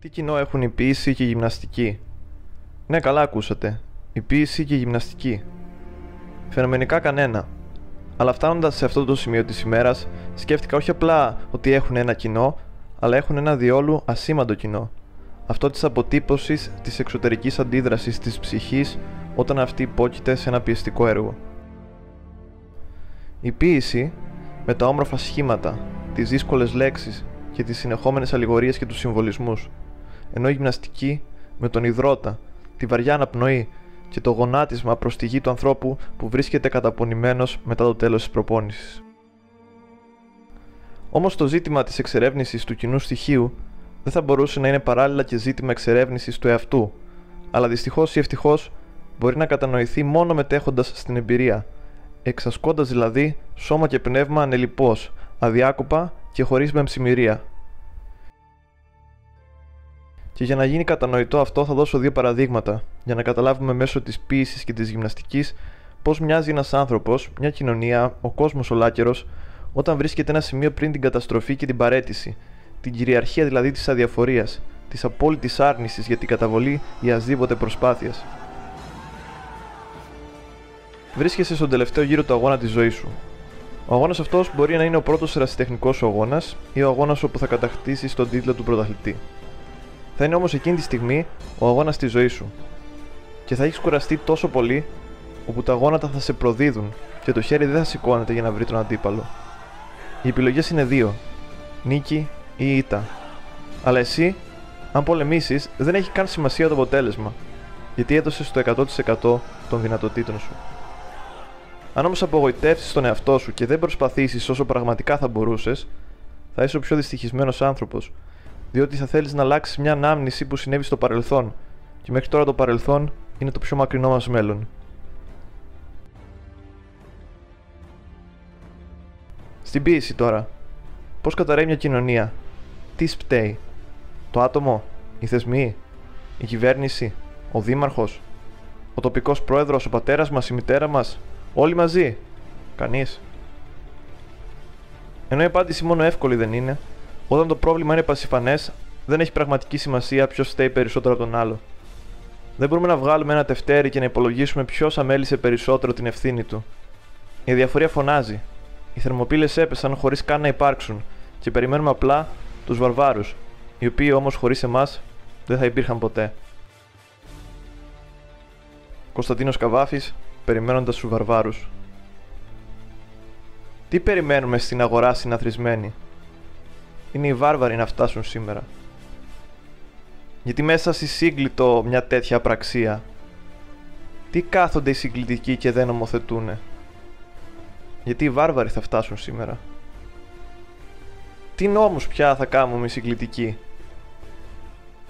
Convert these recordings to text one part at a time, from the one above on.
Τι κοινό έχουν η ποίηση και η γυμναστική. Ναι, καλά ακούσατε. Η ποίηση και η γυμναστική. Φαινομενικά κανένα. Αλλά φτάνοντας σε αυτό το σημείο της ημέρας, σκέφτηκα όχι απλά ότι έχουν ένα κοινό, αλλά έχουν ένα διόλου ασήμαντο κοινό. Αυτό της αποτύπωσης της εξωτερικής αντίδρασης της ψυχής όταν αυτή υπόκειται σε ένα πιεστικό έργο. Η ποίηση, με τα όμορφα σχήματα, τις δύσκολες λέξεις και τις συνεχόμενες αλληγορίες και τους συμβολισμούς, ενώ η γυμναστική με τον υδρότα, τη βαριά αναπνοή και το γονάτισμα προς τη γη του ανθρώπου που βρίσκεται καταπονημένος μετά το τέλος της προπόνησης. Όμως το ζήτημα της εξερεύνησης του κοινού στοιχείου δεν θα μπορούσε να είναι παράλληλα και ζήτημα εξερεύνησης του εαυτού, αλλά δυστυχώς ή ευτυχώς μπορεί να κατανοηθεί μόνο μετέχοντας στην εμπειρία, εξασκώντας δηλαδή σώμα και πνεύμα ανελιπώς, αδιάκοπα και χωρίς μεμψημυρία. Και για να γίνει κατανοητό αυτό, θα δώσω δύο παραδείγματα για να καταλάβουμε μέσω της ποιήσης και της γυμναστικής πώς μοιάζει ένας άνθρωπος, μια κοινωνία, ο κόσμος ολάκερος, όταν βρίσκεται ένα σημείο πριν την καταστροφή και την παρέτηση, την κυριαρχία δηλαδή της αδιαφορίας, της απόλυτης άρνησης για την καταβολή ή ασδήποτε προσπάθειας. Βρίσκεσαι στον τελευταίο γύρο του αγώνα της ζωής σου. Ο αγώνας αυτός μπορεί να είναι ο πρώτος ερασιτεχνικός σου αγώνας ή ο αγώνας όπου θα κατακτήσεις τον τίτλο του πρωταθλητή. Θα είναι όμως εκείνη τη στιγμή ο αγώνας τη ζωή σου. Και θα έχεις κουραστεί τόσο πολύ, όπου τα γόνατα θα σε προδίδουν και το χέρι δεν θα σηκώνεται για να βρει τον αντίπαλο. Οι επιλογές είναι δύο: νίκη ή ήττα. Αλλά εσύ, αν πολεμήσεις, δεν έχει καν σημασία το αποτέλεσμα, γιατί έδωσε το 100% των δυνατοτήτων σου. Αν όμως απογοητεύσεις τον εαυτό σου και δεν προσπαθήσεις όσο πραγματικά θα μπορούσες, θα είσαι ο πιο δυστυχισμένος άνθρωπος διότι θα θέλεις να αλλάξεις μια ανάμνηση που συνέβη στο παρελθόν, και μέχρι τώρα το παρελθόν είναι το πιο μακρινό μας μέλλον. Στην πίεση τώρα. Πώς καταραίει μια κοινωνία, τι σπταίει, το άτομο, οι θεσμοί, η κυβέρνηση, ο δήμαρχος, ο τοπικός πρόεδρος, ο πατέρας μας, η μητέρα μας, όλοι μαζί. Κανείς. Ενώ η απάντηση μόνο εύκολη δεν είναι, όταν το πρόβλημα είναι πασιφανές, δεν έχει πραγματική σημασία ποιος φταίει περισσότερο από τον άλλο. Δεν μπορούμε να βγάλουμε ένα τευτέρι και να υπολογίσουμε ποιος αμέλησε περισσότερο την ευθύνη του. Η διαφορία φωνάζει. Οι θερμοπύλες έπεσαν χωρίς καν να υπάρξουν και περιμένουμε απλά τους βαρβάρους, οι οποίοι όμως χωρίς εμάς δεν θα υπήρχαν ποτέ. Κωνσταντίνος Καβάφης, περιμένοντας τους βαρβάρους. Τι περιμένουμε στην αγορά συναθρισμένη; Είναι οι βάρβαροι να φτάσουν σήμερα. Γιατί μέσα στη σύγκλιτο μια τέτοια απραξία, τι κάθονται οι συγκλητικοί και δεν νομοθετούνε; Γιατί οι βάρβαροι θα φτάσουν σήμερα; Τι νόμους πια θα κάνουμε οι συγκλητικοί;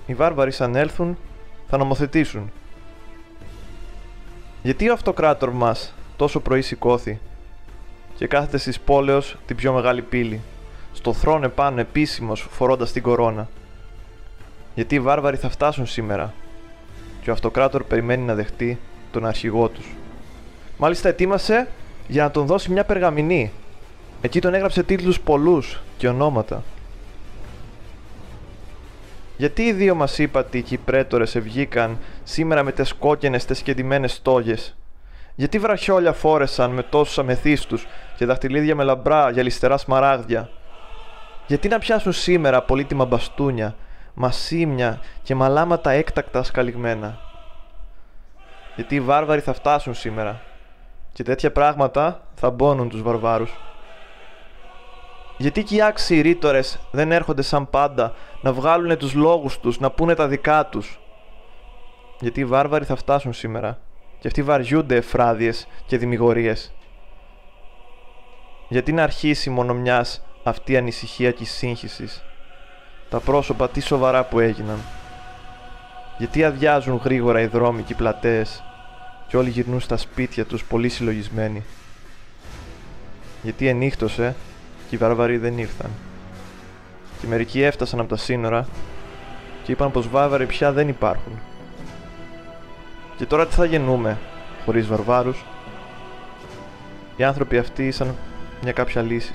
Οι βάρβαροι σαν έλθουν θα νομοθετήσουν. Γιατί ο αυτοκράτορ μας τόσο πρωί σηκώθη και κάθεται στις πόλεως την πιο μεγάλη πύλη; Στο θρόνο επάνω επίσημος φορώντας την κορώνα. Γιατί οι βάρβαροι θα φτάσουν σήμερα και ο αυτοκράτορ περιμένει να δεχτεί τον αρχηγό τους. Μάλιστα ετοίμασε για να τον δώσει μια περγαμηνή. Εκεί τον έγραψε τίτλους πολλούς και ονόματα. Γιατί οι δύο μας είπατε οι πρέτορες ευγήκαν σήμερα με τες κόκκινες τες σκεντημένες στόγες; Γιατί βραχιόλια φόρεσαν με τόσους αμεθύστους και δαχτυλίδια με λαμπρά γυαλιστερά σμαράγδια; Γιατί να πιάσουν σήμερα πολύτιμα μπαστούνια, μασίμια και μαλάματα έκτακτα σκαλιγμένα; Γιατί οι βάρβαροι θα φτάσουν σήμερα και τέτοια πράγματα θα μπώνουν τους βαρβάρους. Γιατί και οι άξιοι ρήτορες δεν έρχονται σαν πάντα να βγάλουν τους λόγους τους, να πούνε τα δικά τους; Γιατί οι βάρβαροι θα φτάσουν σήμερα και αυτοί βαριούνται εφράδιες και δημιουργίες. Γιατί να αρχίσει μόνο μιας αυτή η ανησυχία και η σύγχυσης. Τα πρόσωπα τι σοβαρά που έγιναν. Γιατί αδειάζουν γρήγορα οι δρόμοι και οι πλατείες και όλοι γυρνούν στα σπίτια τους πολύ συλλογισμένοι. Γιατί ενύχτωσε και οι βάρβαροι δεν ήρθαν. Και μερικοί έφτασαν από τα σύνορα και είπαν πως βάρβαροι πια δεν υπάρχουν. Και τώρα τι θα γεννούμε χωρίς βαρβάρους; Οι άνθρωποι αυτοί ήσαν μια κάποια λύση.